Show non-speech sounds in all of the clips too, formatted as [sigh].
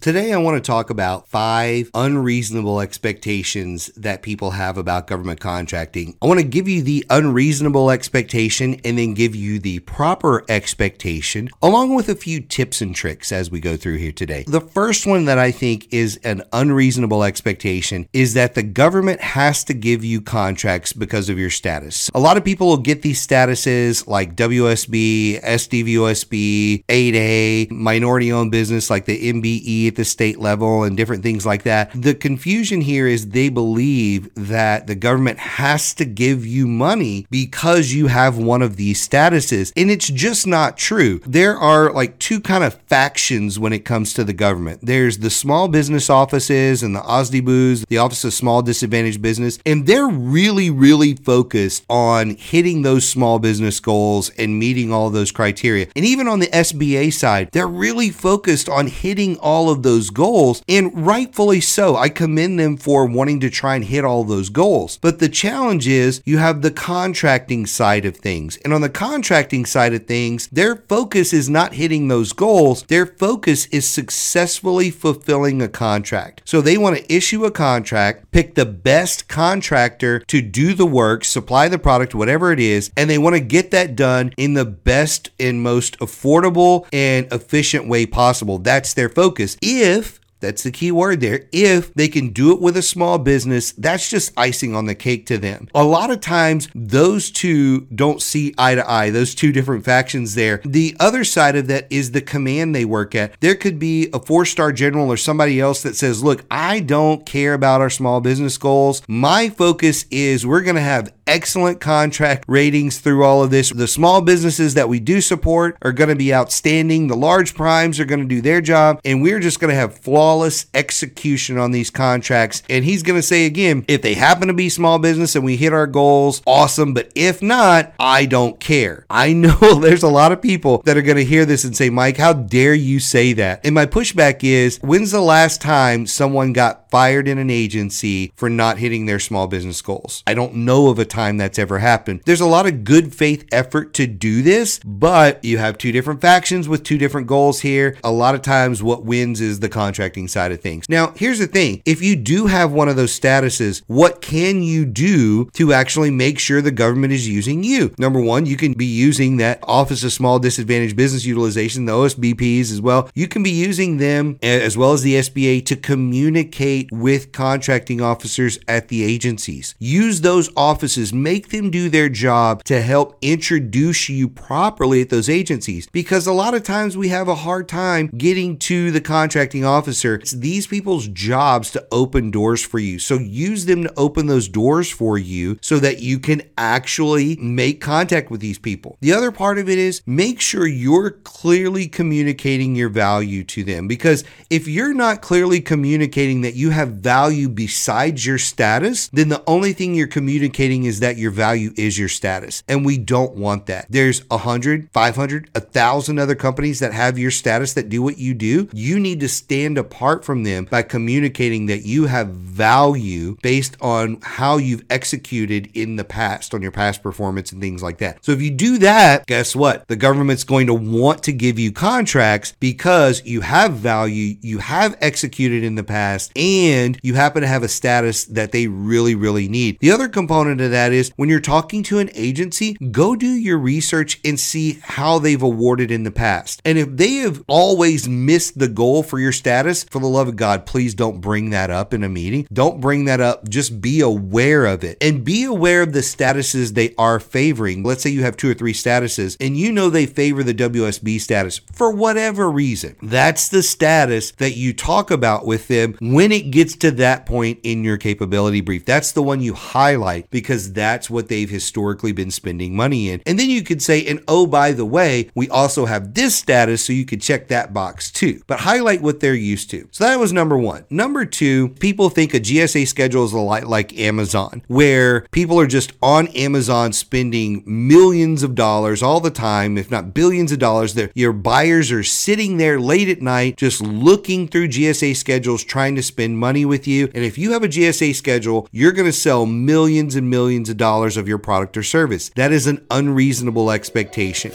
Today, I want to talk about five unreasonable expectations that people have about government contracting. I want to give you the unreasonable expectation and then give you the proper expectation, along with a few tips and tricks as we go through here today. The first one that I think is an unreasonable expectation is that the government has to give you contracts because of your status. A lot of people will get these statuses like WSB, SDVOSB, 8A, minority owned business like the MBE at the state level and different things like that. The confusion here is they believe that the government has to give you money because you have one of these statuses. And it's just not true. There are like two kind of factions when it comes to the government. There's the small business offices and the OSDBUs, the Office of Small Disadvantaged Business, and they're really, really focused on hitting those small business goals and meeting all those criteria. And even on the SBA side, they're really focused on hitting all of those goals, and rightfully so. I commend them for wanting to try and hit all those goals. But the challenge is you have the contracting side of things. And on the contracting side of things, their focus is not hitting those goals, their focus is successfully fulfilling a contract. So they want to issue a contract, pick the best contractor to do the work, supply the product, whatever it is, and they want to get that done in the best and most affordable and efficient way possible. That's their focus if that's the key word there. If they can do it with a small business, that's just icing on the cake to them. A lot of times, those two don't see eye to eye, those two different factions there. The other side of that is the command they work at. There could be a four star general or somebody else that says, Look, I don't care about our small business goals. My focus is we're going to have excellent contract ratings through all of this. The small businesses that we do support are going to be outstanding. The large primes are going to do their job, and we're just going to have flaws flawless execution on these contracts. And he's going to say again, if they happen to be small business and we hit our goals, awesome. But if not, I don't care. I [laughs] know there's a lot of people that are going to hear this and say, Mike, how dare you say that? And my pushback is, when's the last time someone got fired in an agency for not hitting their small business goals? I don't know of a time that's ever happened. There's a lot of good faith effort to do this, but you have two different factions with two different goals here. A lot of times what wins is the contracting side of things. Now, here's the thing if you do have one of those statuses, what can you do to actually make sure the government is using you? Number one, you can be using that Office of Small Disadvantaged Business Utilization, the OSBPs as well. You can be using them as well as the SBA to communicate with contracting officers at the agencies. Use those offices, make them do their job to help introduce you properly at those agencies because a lot of times we have a hard time getting to the contracting officer it's these people's jobs to open doors for you. So use them to open those doors for you so that you can actually make contact with these people. The other part of it is make sure you're clearly communicating your value to them because if you're not clearly communicating that you have value besides your status, then the only thing you're communicating is that your value is your status. And we don't want that. There's a hundred, five hundred, a thousand other companies that have your status that do what you do. You need to stand apart from them by communicating that you have value based on how you've executed in the past, on your past performance and things like that. So if you do that, guess what? The government's going to want to give you contracts because you have value, you have executed in the past, and you happen to have a status that they really, really need. The other component of that is when you're talking to an agency, go do your research and see how they've awarded in the past. And if they have always missed the goal for your status, for the love of God, please don't bring that up in a meeting. Don't bring that up. Just be aware of it and be aware of the statuses they are favoring. Let's say you have two or three statuses and you know they favor the WSB status for whatever reason. That's the status that you talk about with them when it gets to that point in your capability brief. That's the one you highlight because that's what they've historically been spending money in. And then you could say, and oh, by the way, we also have this status, so you could check that box too. But highlight what they're used to. So that was number one. Number two, people think a GSA schedule is a lot like Amazon, where people are just on Amazon spending millions of dollars all the time, if not billions of dollars. There, your buyers are sitting there late at night just looking through GSA schedules, trying to spend money with you. And if you have a GSA schedule, you're going to sell millions and millions of dollars of your product or service. That is an unreasonable expectation.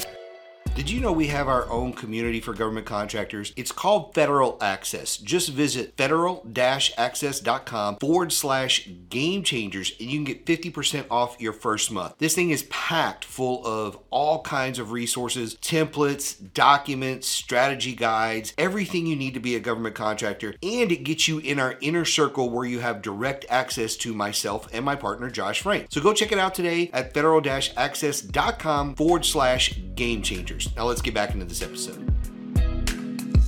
Did you know we have our own community for government contractors? It's called Federal Access. Just visit federal-access.com forward slash game changers and you can get 50% off your first month. This thing is packed full of all kinds of resources, templates, documents, strategy guides, everything you need to be a government contractor. And it gets you in our inner circle where you have direct access to myself and my partner, Josh Frank. So go check it out today at federal-access.com forward slash game changers. Now let's get back into this episode.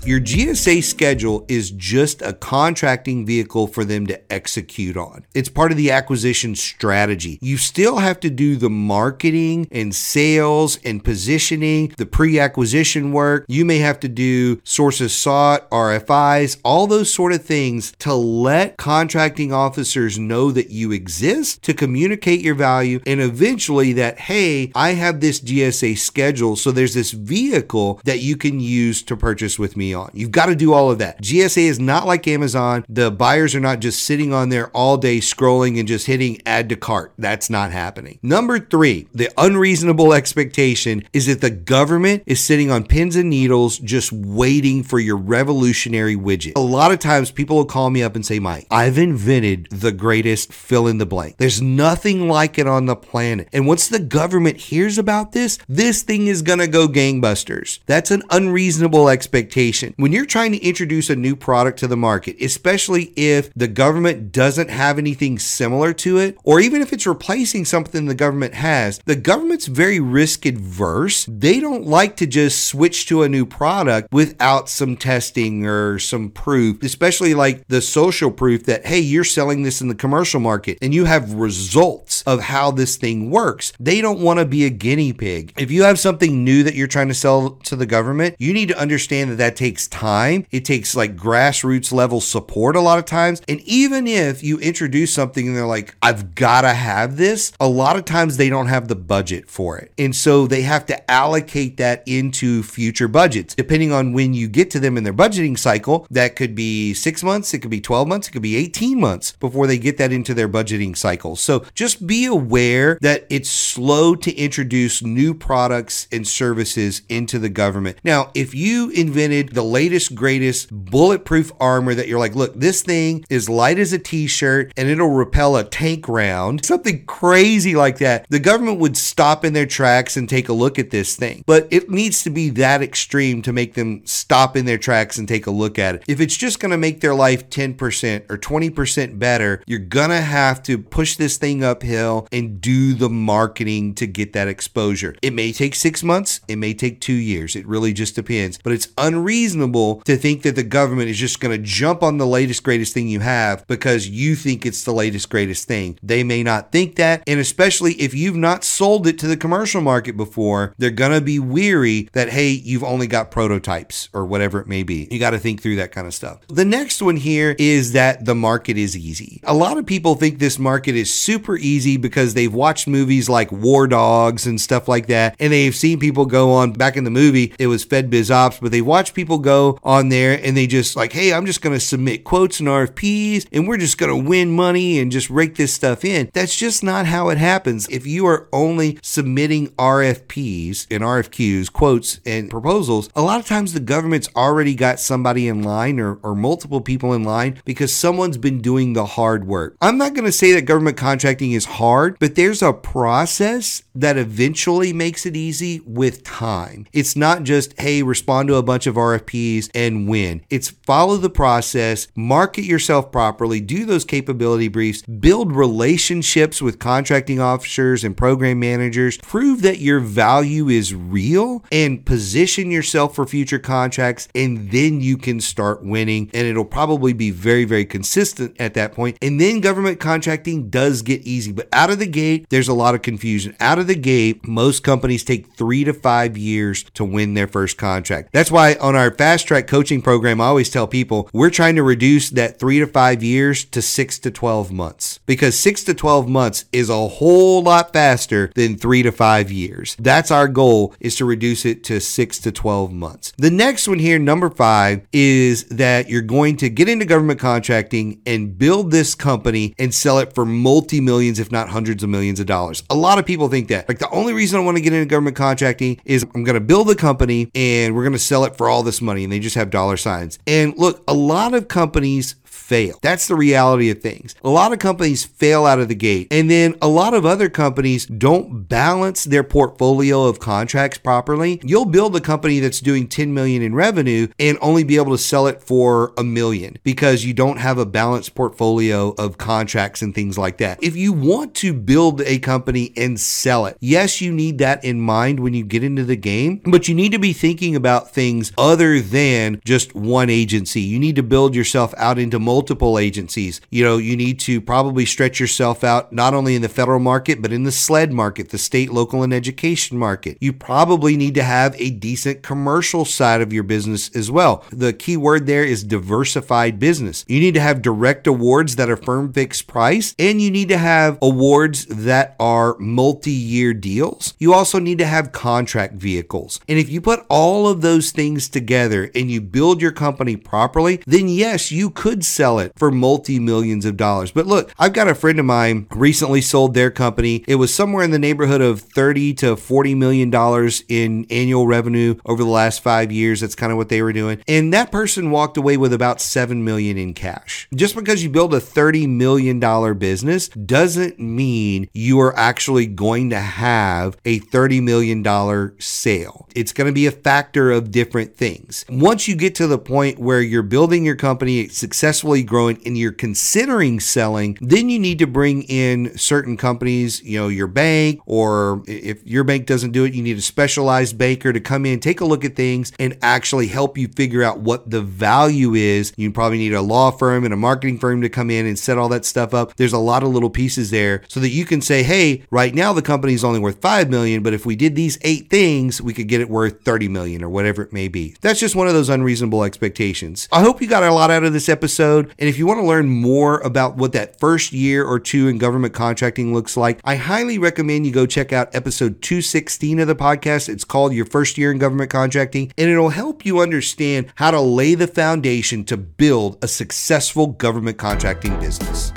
Your GSA schedule is just a contracting vehicle for them to execute on. It's part of the acquisition strategy. You still have to do the marketing and sales and positioning, the pre acquisition work. You may have to do sources sought, RFIs, all those sort of things to let contracting officers know that you exist, to communicate your value, and eventually that, hey, I have this GSA schedule. So there's this vehicle that you can use to purchase with me on. You've got to do all of that. GSA is not like Amazon. The buyers are not just sitting on there all day scrolling and just hitting add to cart. That's not happening. Number three, the unreasonable expectation is that the government is sitting on pins and needles just waiting for your revolutionary widget. A lot of times people will call me up and say, Mike, I've invented the greatest fill in the blank. There's nothing like it on the planet. And once the government hears about this, this thing is going to go gangbusters. That's an unreasonable expectation when you're trying to introduce a new product to the market, especially if the government doesn't have anything similar to it, or even if it's replacing something the government has, the government's very risk adverse. They don't like to just switch to a new product without some testing or some proof, especially like the social proof that, hey, you're selling this in the commercial market and you have results of how this thing works. They don't want to be a guinea pig. If you have something new that you're trying to sell to the government, you need to understand that that takes takes time. It takes like grassroots level support a lot of times. And even if you introduce something and they're like, I've got to have this, a lot of times they don't have the budget for it. And so they have to allocate that into future budgets. Depending on when you get to them in their budgeting cycle, that could be six months, it could be 12 months, it could be 18 months before they get that into their budgeting cycle. So just be aware that it's slow to introduce new products and services into the government. Now, if you invented the latest, greatest bulletproof armor that you're like, look, this thing is light as a t shirt and it'll repel a tank round, something crazy like that, the government would stop in their tracks and take a look at this thing. But it needs to be that extreme to make them stop in their tracks and take a look at it. If it's just going to make their life 10% or 20% better, you're going to have to push this thing uphill and do the marketing to get that exposure. It may take six months, it may take two years. It really just depends. But it's unreasonable unreasonable to think that the government is just going to jump on the latest, greatest thing you have because you think it's the latest, greatest thing. They may not think that. And especially if you've not sold it to the commercial market before, they're going to be weary that, hey, you've only got prototypes or whatever it may be. You got to think through that kind of stuff. The next one here is that the market is easy. A lot of people think this market is super easy because they've watched movies like War Dogs and stuff like that. And they've seen people go on back in the movie, it was FedBizOpps, but they watch people go on there and they just like, hey, I'm just going to submit quotes and RFPs and we're just going to win money and just rake this stuff in. That's just not how it happens. If you are only submitting RFPs and RFQs, quotes and proposals, a lot of times the government's already got somebody in line or, or multiple people in line because someone's been doing the hard work. I'm not going to say that government contracting is hard, but there's a process that eventually makes it easy with time. It's not just, hey, respond to a bunch of RFPs and win. It's follow the process, market yourself properly, do those capability briefs, build relationships with contracting officers and program managers, prove that your value is real, and position yourself for future contracts. And then you can start winning. And it'll probably be very, very consistent at that point. And then government contracting does get easy. But out of the gate, there's a lot of confusion. Out of the gate, most companies take three to five years to win their first contract. That's why on our fast track coaching program, I always tell people we're trying to reduce that three to five years to six to 12 months. because six to 12 months is a whole lot faster than three to five years. That's our goal is to reduce it to six to 12 months. The next one here, number five, is that you're going to get into government contracting and build this company and sell it for multi millions, if not hundreds of millions of dollars. A lot of people think that. Like the only reason I want to get into government contracting is I'm going to build a company and we're going to sell it for all this money. And they just have dollar signs. And look, a lot of companies fail. That's the reality of things. A lot of companies fail out of the gate, and then a lot of other companies don't balance their portfolio of contracts properly. You'll build a company that's doing 10 million in revenue and only be able to sell it for a million because you don't have a balanced portfolio of contracts and things like that. If you want to build a company and sell it, yes, you need that in mind when you get into the game, but you need to be thinking about things other than just one agency. You need to build yourself out into multiple multiple agencies. You know, you need to probably stretch yourself out not only in the federal market, but in the SLED market, the state, local, and education market. You probably need to have a decent commercial side of your business as well. The key word there is diversified business. You need to have direct awards that are firm fixed price, and you need to have awards that are multi year deals. You also need to have contract vehicles. And if you put all of those things together and you build your company properly, then yes, you could sell it for multi millions of dollars. But look, I've got a friend of mine recently sold their company. It was somewhere in the neighborhood of 30 to 40 million dollars in annual revenue over the last five years. That's kind of what they were doing. And that person walked away with about 7 million in cash. Just because you build a 30 million dollar business doesn't mean you are actually going to have a 30 million dollar sale. It's going to be a factor of different things. Once you get to the point where you're building your company successfully growing and you're considering selling, then you need to bring in certain companies, you know, your bank, or if your bank doesn't do it, you need a specialized banker to come in, take a look at things, and actually help you figure out what the value is. You probably need a law firm and a marketing firm to come in and set all that stuff up. There's a lot of little pieces there so that you can say, hey, right now the company is only worth 5 million, but if we did these eight things, we could get it worth 30 million or whatever it may be. That's just one of those unreasonable expectations. I hope you got a lot out of this episode episode. And if you want to learn more about what that first year or two in government contracting looks like, I highly recommend you go check out episode 216 of the podcast. It's called Your First Year in Government Contracting, and it'll help you understand how to lay the foundation to build a successful government contracting business.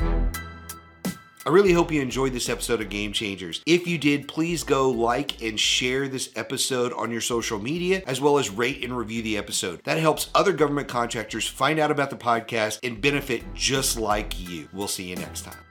I really hope you enjoyed this episode of Game Changers. If you did, please go like and share this episode on your social media, as well as rate and review the episode. That helps other government contractors find out about the podcast and benefit just like you. We'll see you next time.